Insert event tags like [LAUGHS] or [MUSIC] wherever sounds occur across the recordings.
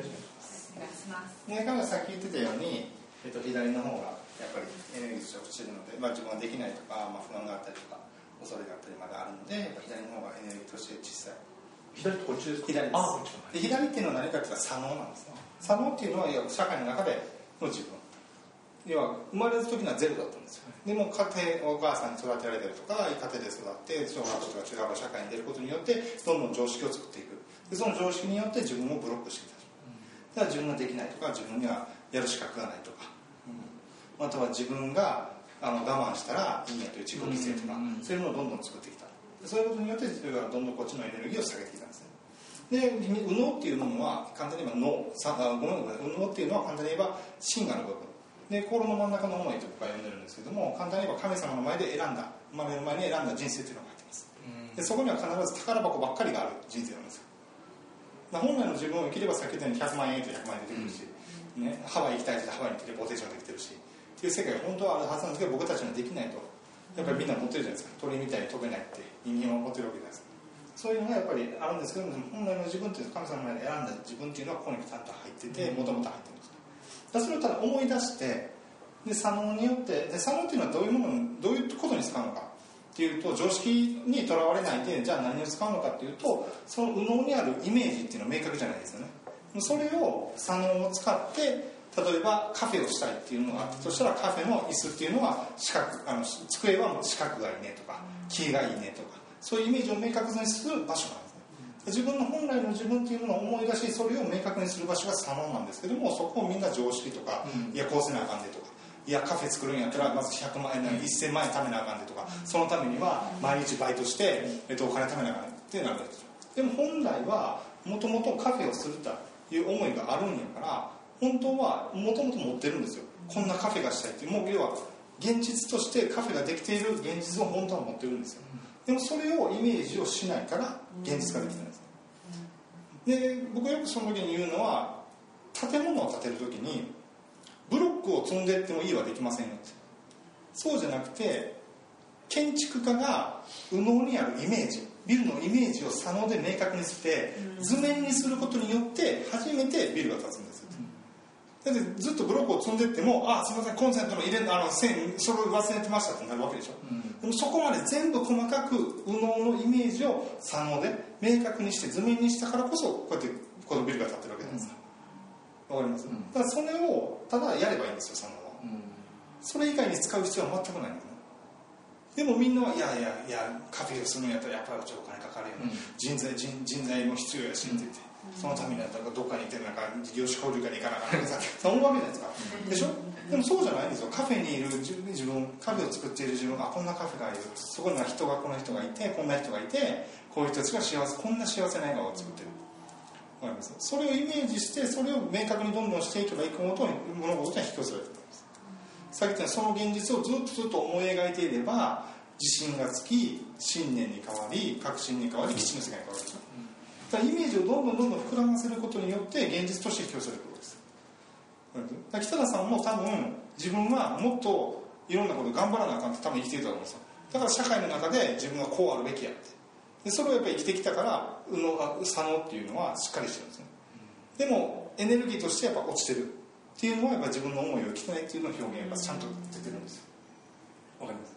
ね彼女さっき言ってたように、えっと、左の方がやっぱりエネルギーとして落ちてるので、まあ、自分ができないとか、まあ、不安があったりとか恐れがあったりまだあるのでやっぱ左の方がエネルギーとして小さい左ってこっちですか？左です。あこっちで左っていうのは何かっていうと左脳なんですね。左脳っていうのは要は社会の中での自分。要は生まれる時にはゼロだったんですよ。でも家庭お母さんに育てられたりとか家庭で育って小学校とか中学校社会に出ることによってどんどん常識を作っていく。でその常識によって自分をブロックしていただから自分ができないとか自分にはやる資格がないとか、あとは自分があの我慢したらいいやという自己犠牲とか、そういうものをどんどん作ってきた。でそういうことによって自分がどんどんこっちのエネルギーを下げてきたんですね。で右脳っていうものは簡単に言えば脳さあごめんなさい右脳っていうのは簡単に言えば真我の部分。で心の真ん中の思いと僕は呼んでるんですけども簡単に言えば神様の前で選んだ生まれる前に選んだ人生っていうのが入ってます。でそこには必ず宝箱ばっかりがある人生なんですよだから本来の自分を生きればさっき言ったように100万円と100万円出てくるし、ね、ハワイ行きたいってハワイに行ってレポーテーションできてるしっていう世界が本当はあるはずなんですけど僕たちにはできないと。やっぱりみんな持ってるじゃないですか。鳥みたいに飛べないって人間は持ってるわけじゃないですか。そういうのがやっぱりあるんですけど本来の自分っていう神様の前で選んだ自分っていうのはここにちゃんと入っててもともと入ってるんですだそれをただ思い出してで左脳によってで左脳っていうのはどういうものどういうことに使うのかっていうと常識にとらわれないでじゃあ何に使うのかっていうとその右脳にあるイメージっていうのは明確じゃないですよね。それを左脳を使って例えばカフェをしたいっていうのがあったとしたらカフェの椅子っていうのは四角あの机は四角がいいねとか木がいいねとかそういうイメージを明確にする場所なんですね。自分の本来の自分っていうものを思い出しそれを明確にする場所が左脳なんですけどもそこをみんな常識とか、いやこうせなあかんでとかいやカフェ作るんやったらまず100万円1000万円貯めなあかんでとかそのためには毎日バイトして、えっと、お金貯めなあかんってなるわけですよ。でも本来はもともとカフェをするという思いがあるんやから本当はもともと持ってるんですよ。こんなカフェがしたいってもう要は現実としてカフェができている現実を本当は持ってるんですよ。でもそれをイメージをしないから現実ができないんです。で僕よくその時に言うのは建物を建てる時にブロックを積んでいっても家はできませんよって。そうじゃなくて建築家が右脳にあるイメージビルのイメージを左脳で明確にして図面にすることによって初めてビルが建つんですよ。だってずっとブロックを積んでいってもあすみませんコンセントの入れあの線それを忘れてましたってなるわけでしょ、うん、でもそこまで全部細かく右脳のイメージを左脳で明確にして図面にしたからこそこうやってこのビルが建ってるわけなんですわ、かります、だからそれをただやればいいんですよ左脳は、それ以外に使う必要は全くないんですね。でもみんなはいやいやいやカフェをするんやったらやっぱりお金かかるよ、ね。人材人人材も必要やしって言って、そのためにやったらどっかに行ってなんか業種交流会に行かなあかんとかさそう思うわけじゃないですか、でしょ？でもそうじゃないんですよ。カフェにいる自分自分カフェを作っている自分がこんなカフェがいるそこには人がこの人がいてこんな人がいてこういう人たちが幸せこんな幸せな笑顔を作ってるわかります。それをイメージしてそれを明確にどんどんしていけばいくほど物事には引き寄せられてるんです。さっき言ったその現実をずっとずっと思い描いていれば自信がつき信念に変わり確信に変わり基地の世界に変わるでしょだからイメージをどんどんどんどん膨らませることによって現実として引き寄せることですだ北田さんも多分自分はもっといろんなこと頑張らなあかんって多分生きていたと思うんですよだから社会の中で自分はこうあるべきやってでそれをやっぱり生きてきたから右脳あ左脳っていうのはしっかりしてるんですね。でもエネルギーとしてやっぱ落ちてる。っていうのはやっぱ自分の思いを生きてないっていうのの表現がやっぱちゃんと出てるんですよ。わかります、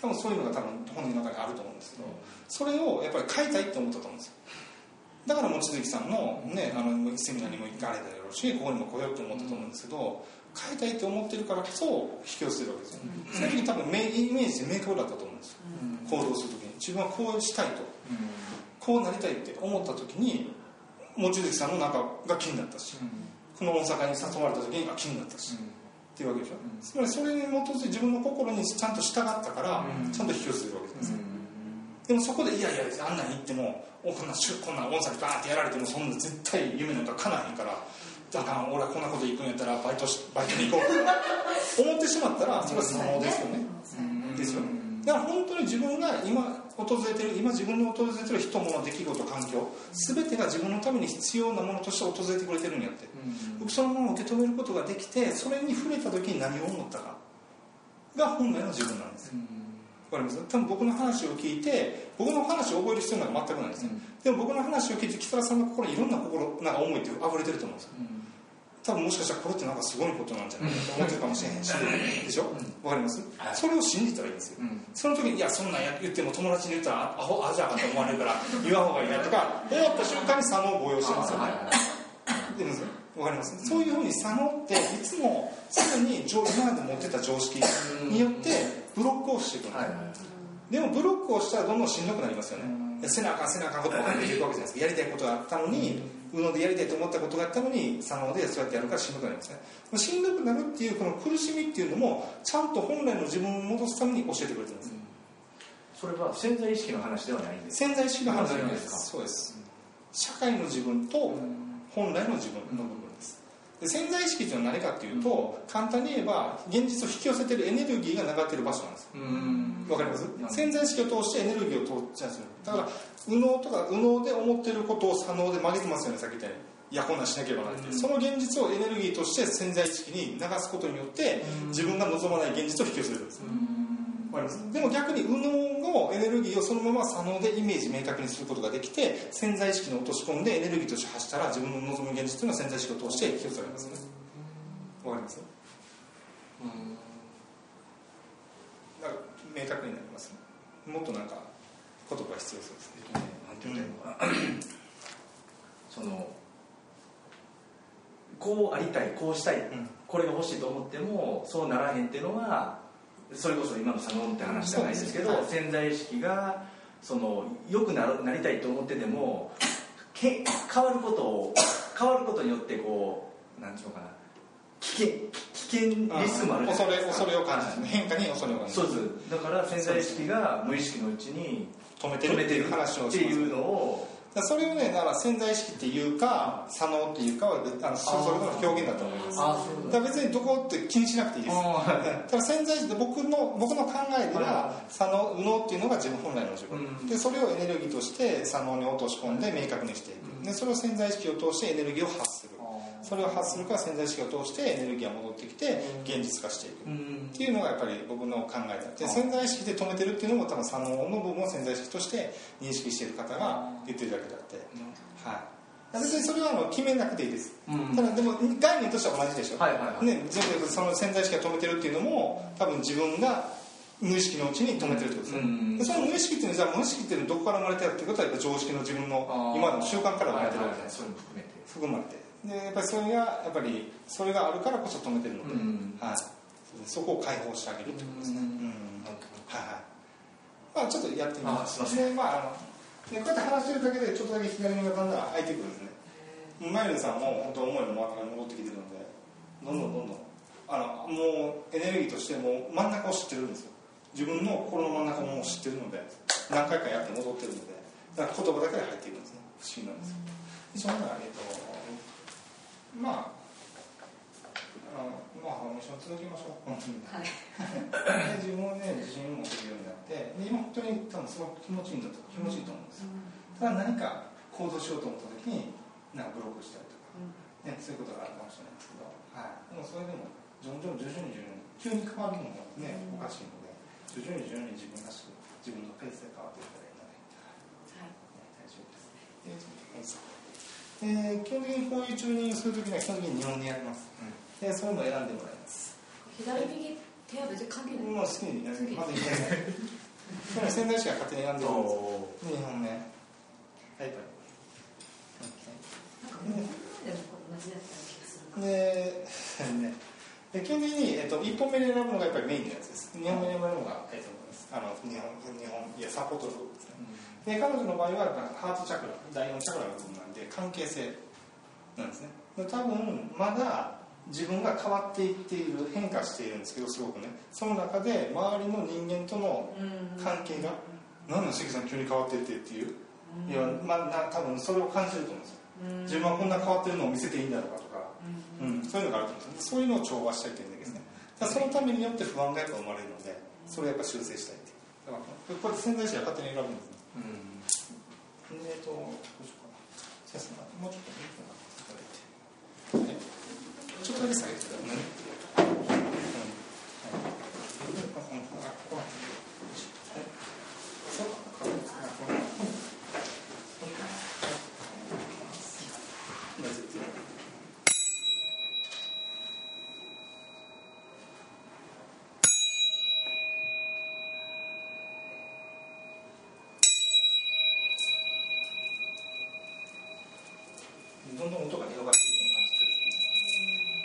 多分そういうのが多分本人の中にあると思うんですけどそれをやっぱり変えたいって思ったと思うんですよ。だから望月さんの,、ね、あのセミナーにも行かれただろうしここにも来ようと思ったと思うんですけど変えたいって思ってるからこそ引き寄せるわけですよ、その時に多分イメージで明確だったと思うんですよ、行動する時に。自分はこうしたいと、こうなりたいって思った時に望月さんの中が気になったし、この大阪に誘われた時に気になったし、っていうわけでしょ、つまりそれに基づいて自分の心にちゃんと従ったから、ちゃんと引き寄せるわけです、でもそこでいやいやあんなに行ってもおこんなこんな大阪バーンってやられてもそんな絶対夢なんか叶わへんからだから俺はこんなこと行くんやったらバイトしバイトに行こうとか思ってしまったらそれは左脳ですよね、ですよだから本当に自分が今訪れてる今自分に訪れてる人物出来事環境全てが自分のために必要なものとして訪れてくれてるんやって、僕そのものを受け止めることができてそれに触れた時に何を思ったか。が本来の自分なんですよ、わかります？多分僕の話を聞いて僕の話を覚える必要なんか全くないんですよ、でも僕の話を聞いて北田さんの心にいろんな心なんか思いって溢れてると思うんですよ多分もしかしたらこれってなんかすごいことなんじゃないかと思ってるかもしれへんし。でしょ？わかります、はい。それを信じたらいいんですよ、うん。その時にいやそんなんや言っても友達に言ったらアホアジャーかと思われるから言わん方がいいなとか思った瞬間に左脳を動揺してますよね。わかります？そういうふうに左脳っていつもすぐに常今まで持ってた常識によってブロックをしていくんです、はいはい。でもブロックをしたらどんどんしんどくなりますよね。うん。でせなあかんせなあかんことが出ていくわけじゃないですか。やりたいことがあったのに右脳でやりたいと思ったことがあったのに左脳でそうやってやるからしんどくなりますね。しんどくなるっていうこの苦しみっていうのもちゃんと本来の自分を戻すために教えてくれてるんですそれは潜在意識の話ではないんです潜在意識の話じゃないでですそうです。社会の自分と本来の自分の部分。ですで潜在意識っていうのは何かっていうと簡単に言えば現実を引き寄せてるエネルギーが流れてる場所なんですうん。わかります？うん。潜在意識を通してエネルギーを通っちゃうんですよ。だから右脳とか右脳で思ってることを左脳で曲げてますよねさっき言ったように。いやこんなんしなければならないって。いうその現実をエネルギーとして潜在意識に流すことによって自分が望まない現実を引き寄せるんですわかりますでも逆に右脳のエネルギーをそのまま左脳でイメージ明確にすることができて潜在意識に落とし込んでエネルギーとして発したら自分の望む現実というのは潜在意識を通して引き寄せられますね。わかります。だから明確になりますね。もっとなんか言葉が必要そうですね。なん。そのこうありたいこうしたい、ん。これが欲しいと思ってもそうならへんっていうのはそれこそ今の佐野って話じゃないですけど、そうです潜在意識がその良くなるなりたいと思っててもけ変わることを変わることによってこうなんていうのかな。危険危険リスクもあるじゃない恐れですか。恐れを感じる、変化に恐れを感じるそうです。だから潜在意識が無意識のうちに止めてる止めてる話をっていうのをそれをねだから潜在意識っていうか左脳っていうかはあのそれぞれの表現だと思います。あそうだから別にどこって気にしなくていいです。ただ潜在意識って僕の僕の考えでは左脳右脳っていうのが自分本来の自分、うん。でそれをエネルギーとして左脳に落とし込んで明確にしていく。でそれを潜在意識を通してエネルギーを発それを発するから潜在意識を通してエネルギーが戻ってきて現実化していく、うん。っていうのがやっぱり僕の考えであって潜在意識で止めてるっていうのも多分左脳の部分を潜在意識として認識している方が言ってるだけであって、はい、別にそれはあの決めなくていいです、うん。ただでも概念としては同じでしょ、はいはいはい。ね、全部その潜在意識が止めてるっていうのも多分自分が無意識のうちに止めてるってことですね、うん。でその無意識っていうのはじゃあ無意識っていうのはどこから生まれてるっていうことはやっぱ常識の自分の今の習慣から生まれてるわけですそれも含めて。含まれてでやっぱりそれがやっぱりそれがあるからこそ止めてるので、うん。はい、そこを解放してあげるってことですね、うん。うん。はいはい。まあちょっとやってみます。でまああのでこうやって話してるだけでちょっとだけ左目がだんだん開いてくるんですね。マイルドさんも本当思いのままに戻ってきてるのでどんどんどんどん。あのもうエネルギーとしてもう真ん中を知ってるんですよ。自分の心の真ん中も知ってるので何回かやって戻ってるのでだから言葉だけで入っていくんですね。不思議なんですよ。そんなえっとまああのまあ一緒に続きましょう本当に。はい。で [LAUGHS] 自分をね自信を持てるようになってで今本当に多分すごく気持ちいいんだと気持ちいいと思うんですよ。ただ何か行動しようと思った時になんかブロックしたりとか、ね、そういうことがあるかもしれないですけど、はい、でもそれでも徐々に徐々に徐々に急に変わるのもね、おかしいので徐々に徐々に自分らしく自分のペースで変わっていったらいいので、はい。ね、大丈夫ですえー、基本的にこういうチューニングするときには基本的に日本でやります、でそういうのを選んでもらいます。左右手は別に関係ない。もう好きにまだいけないそれは仙台市が勝手に選んでるんですお日本ね。はいはいなんかもうでね、で基本的に、えっと、1本目で選ぶのがやっぱりメインのやつです2本目で選ぶのが、えっと、あの日本日本いやサポートの部分ですねで彼女の場合はハートチャクラ第4チャクラの部分なんで関係性なんですね。で多分まだ自分が変わっていっている変化しているんですけどすごくね。その中で周りの人間とのうん。関係が「何の関さん急に変わってって」っていう、いやまあな多分それを感じると思うんですよ。自分はこんな変わってるのを見せていいんだろうかとか、うん、そういうのがあると思うんですそういうのを調和したいというだけですねそのためによって不安がやっぱ生まれるのでそれをやっぱ修正したいっていう。潜在意識が勝手に選ぶんですね。えっとどうしようかな。先生もうちょっと見てもらって。いただいてはいちょっとだけ下げてくださいねうんはいあここどんどん音が広がっていくような感じですね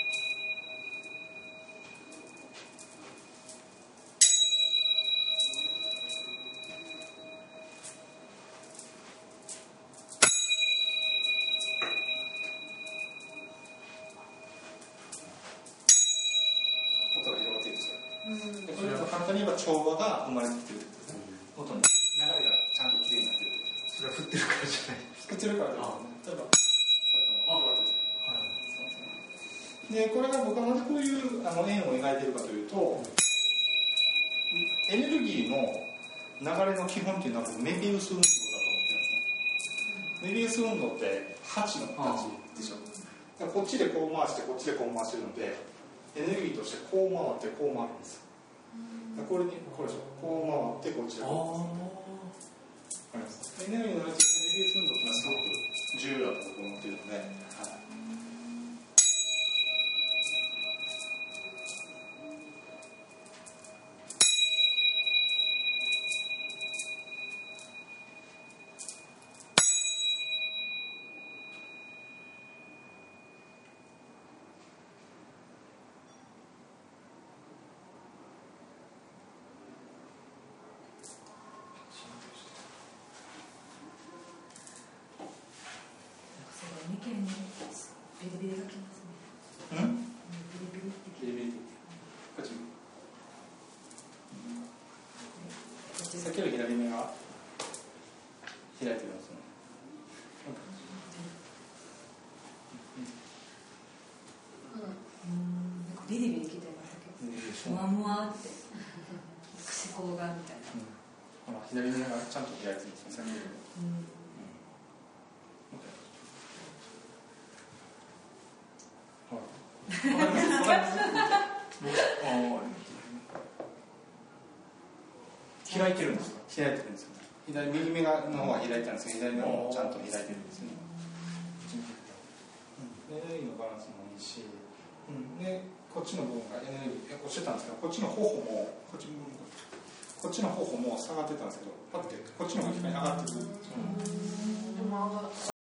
音が広がっていくんですようんでこれを簡単に言えば調和が生まれてきてるってことですね。音に流れがちゃんときれいになってるってことそれは振ってるからじゃない。作ってるからですね例えばこうやって。でこれが僕はなぜこういうあの円を描いているかというと、エネルギーの流れの基本っていうのはメビウス運動だと思ってるんですね。メビウス運動って8の形でしょ。こっちでこう回してこっちでこう回してるのでエネルギーとしてこう回ってこう回るんですだからこれにこれでしょ。こう回ってこっちでこうわかりますエネルギー。の流れとしてメビウス運動ってのはすごく重要だと思っているので、はいそれ眉間にビリビリがきますねうん。ビリビリってきビリビリこっちさっきより左目が開いてるん。ですねうん。なん。ビリビリきてましたけどムワムワって思考がみたいなほら左目がちゃん。と開いてるん。ですねさっきよりうんほらわかりますわかります開いてるんですか？開いてるんですよ。左右目がの方は開いてるんですけど左目もちゃんと開いてるんですね。エネルギーのバランスもいいし、うん、でこっちの部分がエネルギーおっしゃったんですけどこっちの頬もこっちこっちの頬も下がってたんですけどパッてこっちの方が上がってくる。でも上が